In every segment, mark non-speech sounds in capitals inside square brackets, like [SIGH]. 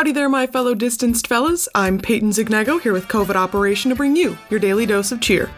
Howdy there, my fellow distanced fellas. I'm Peyton Zignago here with COVID Operation to bring you your daily dose of cheer.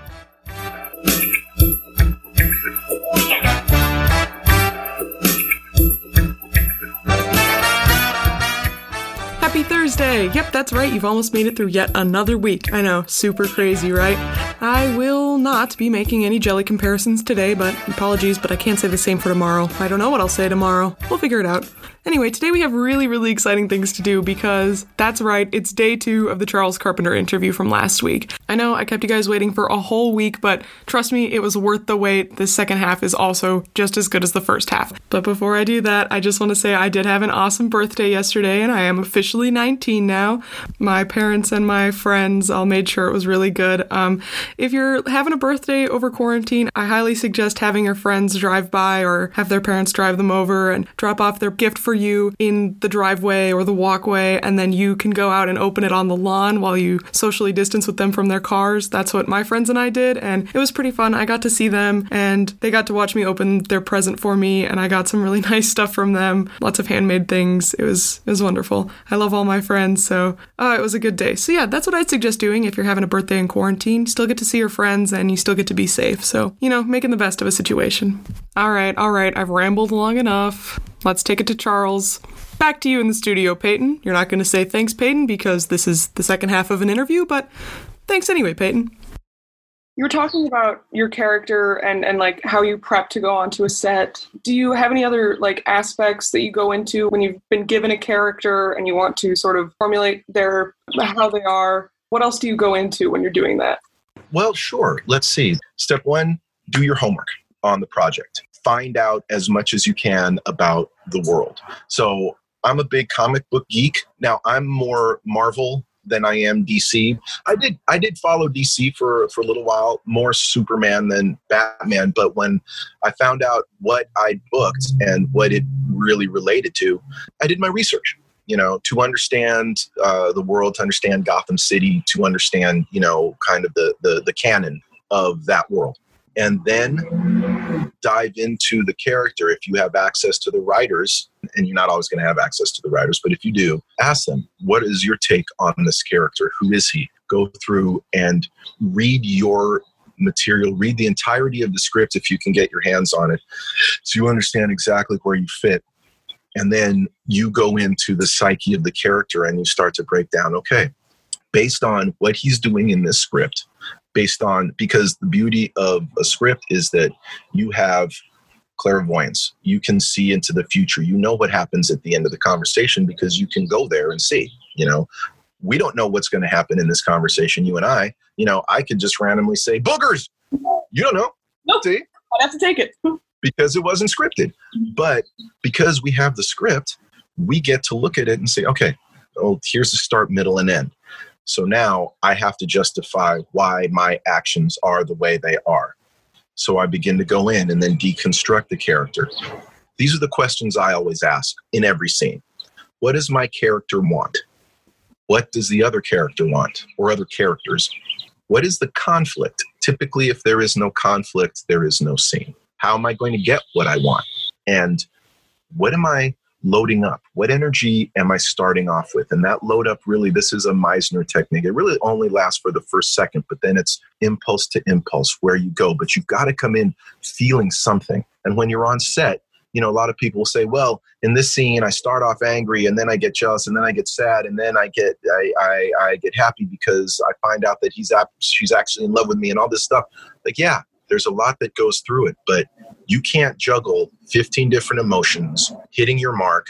Happy Thursday! Yep, that's right, you've almost made it through yet another week. I know, super crazy, right? I will not be making any jelly comparisons today, but apologies, but I can't say the same for tomorrow. I don't know what I'll say tomorrow. We'll figure it out. Anyway, today we have really, really exciting things to do because that's right, it's day two of the Charles Carpenter interview from last week. I know I kept you guys waiting for a whole week, but trust me, it was worth the wait. The second half is also just as good as the first half. But before I do that, I just want to say I did have an awesome birthday yesterday and I am officially 19 now. My parents and my friends all made sure it was really good. Um, if you're having a birthday over quarantine, I highly suggest having your friends drive by or have their parents drive them over and drop off their gift for you in the driveway or the walkway, and then you can go out and open it on the lawn while you socially distance with them from their cars. That's what my friends and I did, and it was pretty fun. I got to see them, and they got to watch me open their present for me, and I got some really [LAUGHS] nice stuff from them. Lots of handmade things. It was it was wonderful. I love all my friends, so uh, it was a good day. So yeah, that's what I'd suggest doing if you're having a birthday in quarantine. Still get to see your friends, and you still get to be safe. So you know, making the best of a situation. All right, all right. I've rambled long enough. Let's take it to Charles. Back to you in the studio, Peyton. You're not going to say thanks, Peyton, because this is the second half of an interview, but thanks anyway, Peyton. You were talking about your character and, and like how you prep to go onto a set. Do you have any other like aspects that you go into when you've been given a character and you want to sort of formulate their how they are? What else do you go into when you're doing that? Well, sure. Let's see. Step one, do your homework on the project. Find out as much as you can about the world. So I'm a big comic book geek. Now I'm more Marvel than I am DC. I did I did follow DC for for a little while, more Superman than Batman. But when I found out what I booked and what it really related to, I did my research. You know, to understand uh, the world, to understand Gotham City, to understand you know kind of the the, the canon of that world and then dive into the character if you have access to the writers and you're not always going to have access to the writers but if you do ask them what is your take on this character? Who is he? Go through and read your material read the entirety of the script if you can get your hands on it so you understand exactly where you fit and then you go into the psyche of the character and you start to break down okay based on what he's doing in this script based on because the beauty of a script is that you have clairvoyance. You can see into the future. You know what happens at the end of the conversation because you can go there and see. You know, we don't know what's going to happen in this conversation. You and I, you know, I could just randomly say boogers. You don't know. Nope. See, I'd have to take it [LAUGHS] because it wasn't scripted. But because we have the script, we get to look at it and say, okay, oh, here's the start, middle, and end. So now I have to justify why my actions are the way they are. So I begin to go in and then deconstruct the character. These are the questions I always ask in every scene. What does my character want? What does the other character want or other characters? What is the conflict? Typically, if there is no conflict, there is no scene. How am I going to get what I want? And what am I loading up. What energy am I starting off with? And that load up really, this is a Meisner technique. It really only lasts for the first second, but then it's impulse to impulse where you go. But you've got to come in feeling something. And when you're on set, you know, a lot of people will say, well, in this scene, I start off angry and then I get jealous and then I get sad and then I get, I, I, I get happy because I find out that he's, she's actually in love with me and all this stuff. Like, yeah, there's a lot that goes through it, but you can't juggle 15 different emotions, hitting your mark,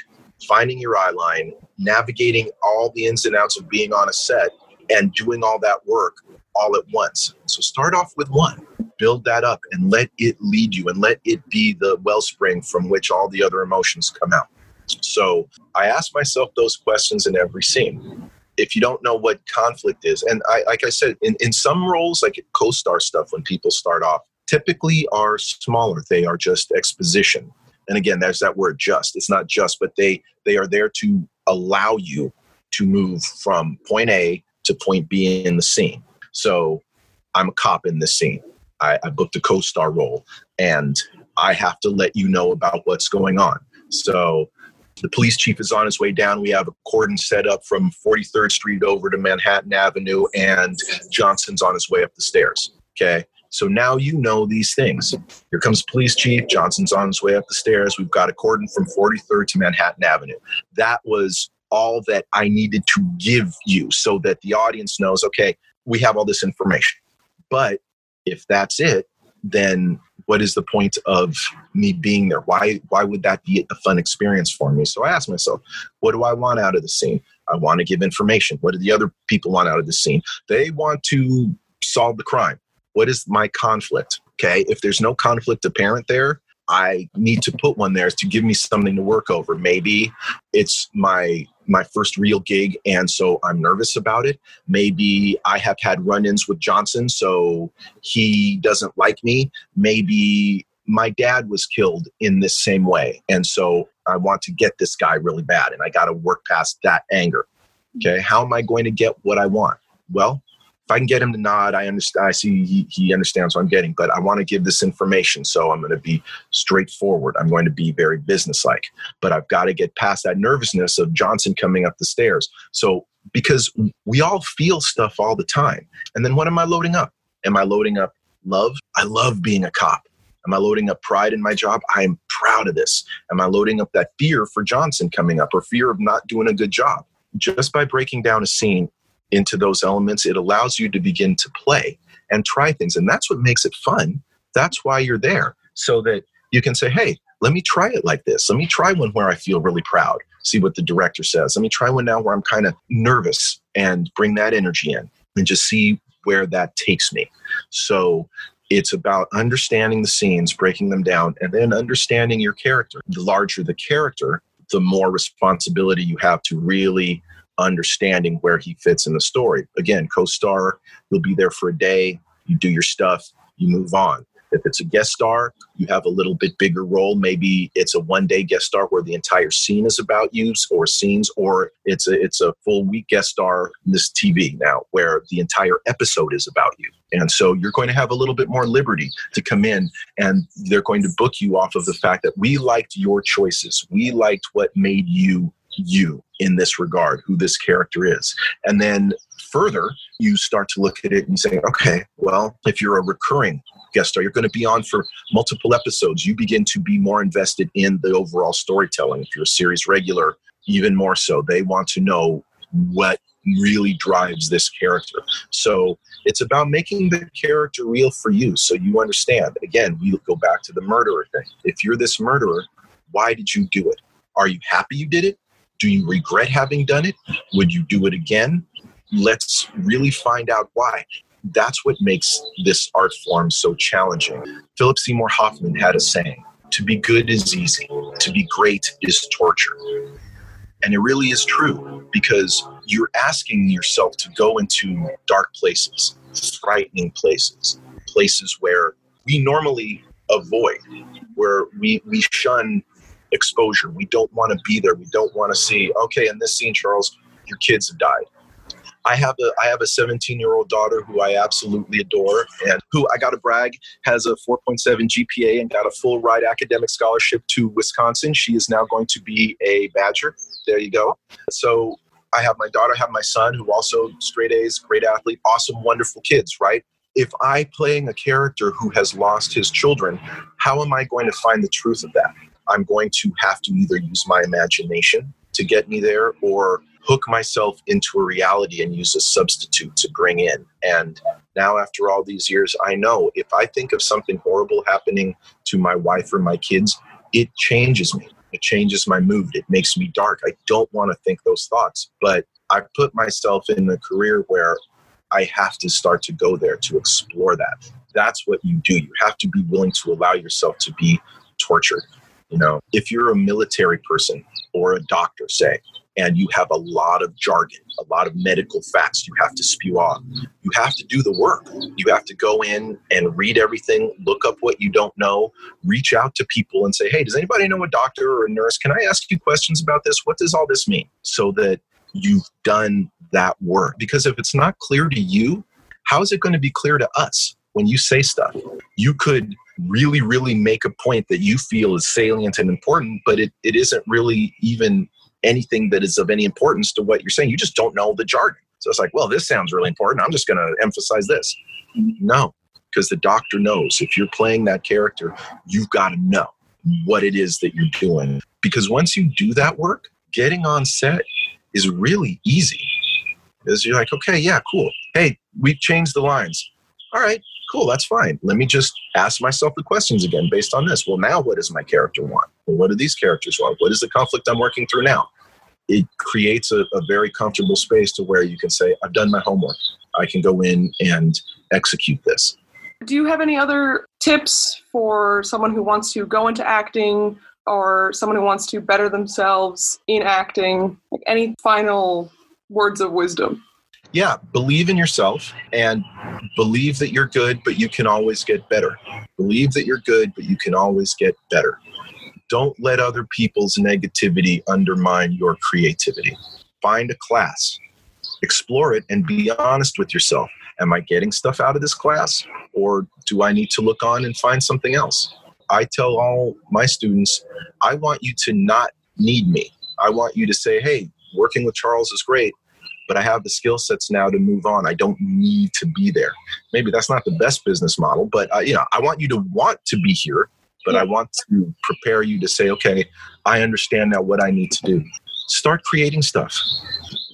finding your eye line, navigating all the ins and outs of being on a set, and doing all that work all at once. So start off with one, build that up, and let it lead you and let it be the wellspring from which all the other emotions come out. So I ask myself those questions in every scene if you don't know what conflict is and I, like i said in, in some roles like co-star stuff when people start off typically are smaller they are just exposition and again there's that word just it's not just but they they are there to allow you to move from point a to point b in the scene so i'm a cop in this scene I, I booked a co-star role and i have to let you know about what's going on so The police chief is on his way down. We have a cordon set up from 43rd Street over to Manhattan Avenue, and Johnson's on his way up the stairs. Okay. So now you know these things. Here comes police chief. Johnson's on his way up the stairs. We've got a cordon from 43rd to Manhattan Avenue. That was all that I needed to give you so that the audience knows, okay, we have all this information. But if that's it, then what is the point of me being there? Why why would that be a fun experience for me? So I asked myself, what do I want out of the scene? I want to give information. What do the other people want out of the scene? They want to solve the crime. What is my conflict? Okay, if there's no conflict apparent there, I need to put one there to give me something to work over. Maybe it's my my first real gig and so I'm nervous about it. Maybe I have had run-ins with Johnson so he doesn't like me. Maybe my dad was killed in this same way and so I want to get this guy really bad and I got to work past that anger. Okay, how am I going to get what I want? Well, if I can get him to nod, I understand. I see he, he understands what I'm getting, but I want to give this information. So I'm going to be straightforward. I'm going to be very businesslike, but I've got to get past that nervousness of Johnson coming up the stairs. So because we all feel stuff all the time. And then what am I loading up? Am I loading up love? I love being a cop. Am I loading up pride in my job? I am proud of this. Am I loading up that fear for Johnson coming up or fear of not doing a good job? Just by breaking down a scene, into those elements, it allows you to begin to play and try things. And that's what makes it fun. That's why you're there, so that you can say, hey, let me try it like this. Let me try one where I feel really proud, see what the director says. Let me try one now where I'm kind of nervous and bring that energy in and just see where that takes me. So it's about understanding the scenes, breaking them down, and then understanding your character. The larger the character, the more responsibility you have to really understanding where he fits in the story. Again, co star, you'll be there for a day, you do your stuff, you move on. If it's a guest star, you have a little bit bigger role. Maybe it's a one day guest star where the entire scene is about you or scenes, or it's a, it's a full week guest star in this TV now where the entire episode is about you. And so you're going to have a little bit more liberty to come in and they're going to book you off of the fact that we liked your choices. We liked what made you you in this regard, who this character is. And then further, you start to look at it and say, okay, well, if you're a recurring guest star, you're going to be on for multiple episodes. You begin to be more invested in the overall storytelling. If you're a series regular, even more so. They want to know what really drives this character. So it's about making the character real for you so you understand. Again, we go back to the murderer thing. If you're this murderer, why did you do it? Are you happy you did it? Do you regret having done it? Would you do it again? Let's really find out why. That's what makes this art form so challenging. Philip Seymour Hoffman had a saying to be good is easy, to be great is torture. And it really is true because you're asking yourself to go into dark places, frightening places, places where we normally avoid, where we, we shun exposure. We don't want to be there. We don't want to see, okay, in this scene, Charles, your kids have died. I have a I have a 17 year old daughter who I absolutely adore and who I got to brag has a 4.7 GPA and got a full ride academic scholarship to Wisconsin. She is now going to be a Badger. There you go. So I have my daughter, I have my son who also straight A's, great athlete, awesome, wonderful kids, right? If I playing a character who has lost his children, how am I going to find the truth of that? I'm going to have to either use my imagination to get me there or hook myself into a reality and use a substitute to bring in. And now, after all these years, I know if I think of something horrible happening to my wife or my kids, it changes me. It changes my mood. It makes me dark. I don't want to think those thoughts. But I put myself in a career where I have to start to go there to explore that. That's what you do. You have to be willing to allow yourself to be tortured. You know, if you're a military person or a doctor, say, and you have a lot of jargon, a lot of medical facts you have to spew off. You have to do the work. You have to go in and read everything, look up what you don't know, reach out to people and say, hey, does anybody know a doctor or a nurse? Can I ask you questions about this? What does all this mean? So that you've done that work. Because if it's not clear to you, how is it going to be clear to us when you say stuff? You could really, really make a point that you feel is salient and important, but it, it isn't really even anything that is of any importance to what you're saying. You just don't know the jargon. So it's like, well, this sounds really important. I'm just going to emphasize this. No, because the doctor knows if you're playing that character, you've got to know what it is that you're doing. Because once you do that work, getting on set is really easy. Is you're like, okay, yeah, cool. Hey, we've changed the lines. All right, cool, that's fine. Let me just ask myself the questions again based on this. Well, now what does my character want? Well, what do these characters want? What is the conflict I'm working through now? It creates a, a very comfortable space to where you can say, I've done my homework. I can go in and execute this. Do you have any other tips for someone who wants to go into acting or someone who wants to better themselves in acting? Like any final words of wisdom? Yeah, believe in yourself and believe that you're good, but you can always get better. Believe that you're good, but you can always get better. Don't let other people's negativity undermine your creativity. Find a class, explore it, and be honest with yourself. Am I getting stuff out of this class, or do I need to look on and find something else? I tell all my students, I want you to not need me. I want you to say, hey, working with Charles is great, but I have the skill sets now to move on. I don't need to be there. Maybe that's not the best business model, but uh, you know, I want you to want to be here, but I want to prepare you to say, okay, I understand now what I need to do. Start creating stuff.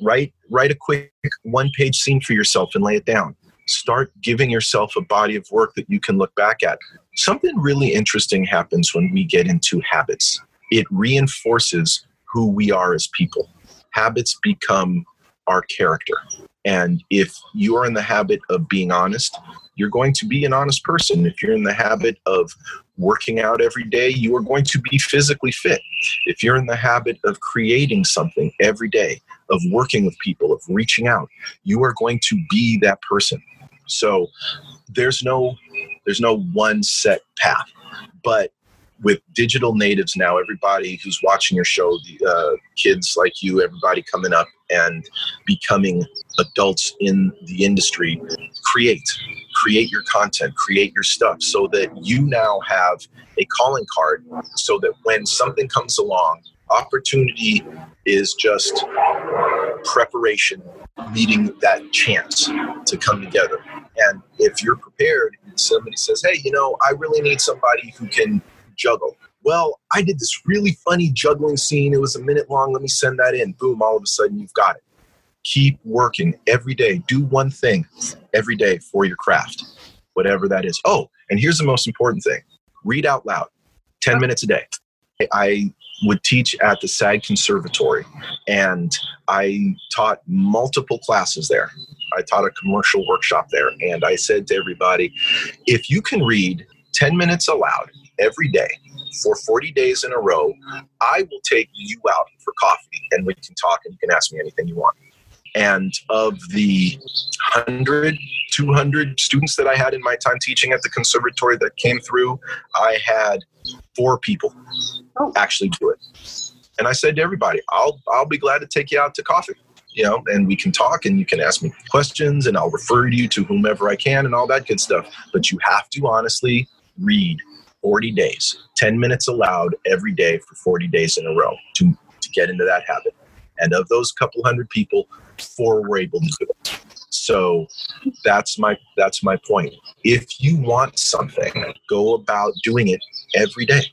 Write write a quick one-page scene for yourself and lay it down. Start giving yourself a body of work that you can look back at. Something really interesting happens when we get into habits. It reinforces who we are as people. Habits become our character. And if you are in the habit of being honest, you're going to be an honest person. If you're in the habit of working out every day, you are going to be physically fit. If you're in the habit of creating something every day, of working with people, of reaching out, you are going to be that person. So there's no there's no one set path. But with digital natives now, everybody who's watching your show, the uh, kids like you, everybody coming up and becoming adults in the industry, create, create your content, create your stuff so that you now have a calling card so that when something comes along, opportunity is just preparation meeting that chance to come together. And if you're prepared, somebody says, hey, you know, I really need somebody who can juggle. Well, I did this really funny juggling scene. It was a minute long. Let me send that in. Boom, all of a sudden you've got it. Keep working every day. Do one thing every day for your craft, whatever that is. Oh, and here's the most important thing read out loud 10 minutes a day. I would teach at the SAG Conservatory, and I taught multiple classes there. I taught a commercial workshop there, and I said to everybody, if you can read 10 minutes aloud every day for 40 days in a row, I will take you out for coffee and we can talk and you can ask me anything you want. And of the 100, 200 students that I had in my time teaching at the conservatory that came through, I had four people oh. actually do it. And I said to everybody, I'll, I'll be glad to take you out to coffee you know, and we can talk and you can ask me questions and I'll refer you to whomever I can and all that good stuff. But you have to honestly read 40 days, 10 minutes aloud every day for 40 days in a row to, to get into that habit. And of those couple hundred people, four were able to do it. So that's my that's my point. If you want something, go about doing it every day.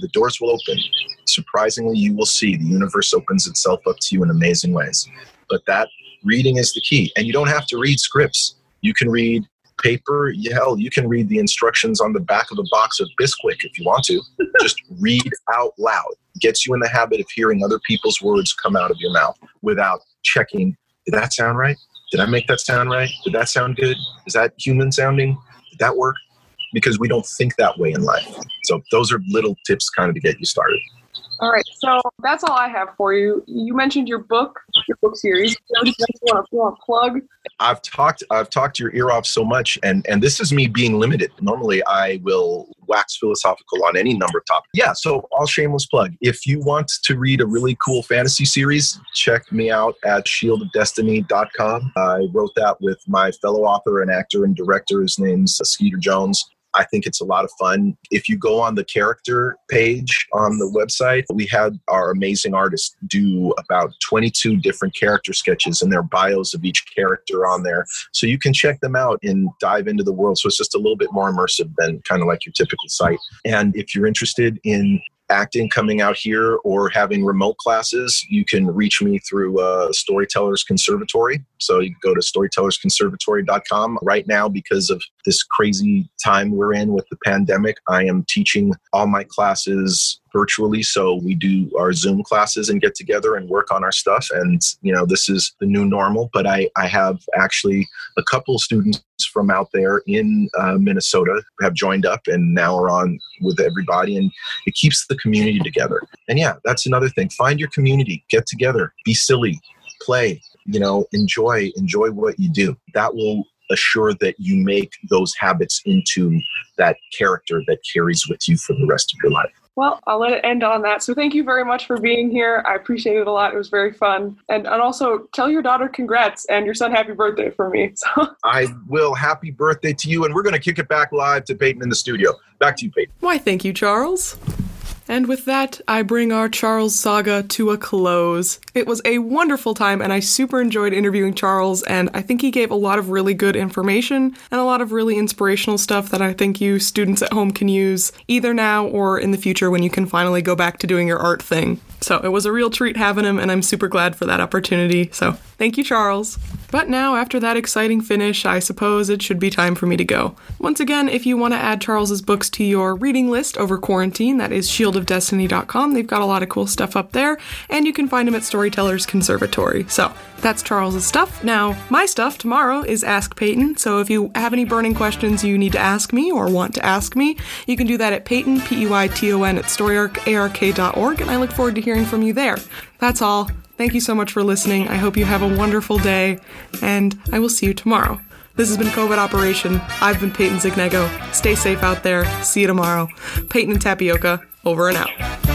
The doors will open. Surprisingly, you will see the universe opens itself up to you in amazing ways. But that reading is the key. And you don't have to read scripts. You can read paper, hell, you can read the instructions on the back of a box of Bisquick if you want to. [LAUGHS] Just read out loud. Gets you in the habit of hearing other people's words come out of your mouth without checking, did that sound right? Did I make that sound right? Did that sound good? Is that human sounding? Did that work? Because we don't think that way in life. So those are little tips kind of to get you started. All right, so that's all I have for you. You mentioned your book, your book series. You want to, want to plug? I've talked, I've talked your ear off so much, and and this is me being limited. Normally, I will wax philosophical on any number of topics. Yeah, so I'll shameless plug. If you want to read a really cool fantasy series, check me out at shieldofdestiny.com. I wrote that with my fellow author and actor and director. His name's Skeeter Jones I think it's a lot of fun. If you go on the character page on the website, we had our amazing artists do about 22 different character sketches and their bios of each character on there. So you can check them out and dive into the world. So it's just a little bit more immersive than kind of like your typical site. And if you're interested in acting coming out here or having remote classes, you can reach me through uh, Storytellers Conservatory. So you can go to storytellersconservatory.com. Right now, because of this crazy time we're in with the pandemic, I am teaching all my classes virtually. So we do our zoom classes and get together and work on our stuff. And you know this is the new normal but i i have actually a couple students from out there in uh, minnesota have joined up and now are on with everybody. And it keeps the community together. And yeah that's another thing. Find your community. Get together. Be silly. Play. You know enjoy. Enjoy what you do. That will assure that you make those habits into that character that carries with you for the rest of your life well, I'll let it end on that. So thank you very much for being here. I appreciate it a lot. It was very fun. And and also tell your daughter congrats and your son happy birthday for me. [LAUGHS] So I will. Happy birthday to you. And we're going to kick it back live to Peyton in the studio. Back to you, Peyton. Why, thank you, Charles. And with that, I bring our Charles saga to a close. It was a wonderful time, and I super enjoyed interviewing Charles, and I think he gave a lot of really good information and a lot of really inspirational stuff that I think you students at home can use either now or in the future when you can finally go back to doing your art thing. So it was a real treat having him, and I'm super glad for that opportunity. So thank you, Charles. But now, after that exciting finish, I suppose it should be time for me to go. Once again, if you want to add Charles's books to your reading list over quarantine, that is shieldofdestiny.com. They've got a lot of cool stuff up there, and you can find them at Storytellers Conservatory. So that's Charles's stuff. Now, my stuff tomorrow is Ask Peyton. So if you have any burning questions you need to ask me or want to ask me, you can do that at Peyton, P E Y T O N, at storyark.ark.org, and I look forward to hearing from you there. That's all. Thank you so much for listening. I hope you have a wonderful day, and I will see you tomorrow. This has been COVID Operation. I've been Peyton Zignego. Stay safe out there. See you tomorrow. Peyton and Tapioca, over and out.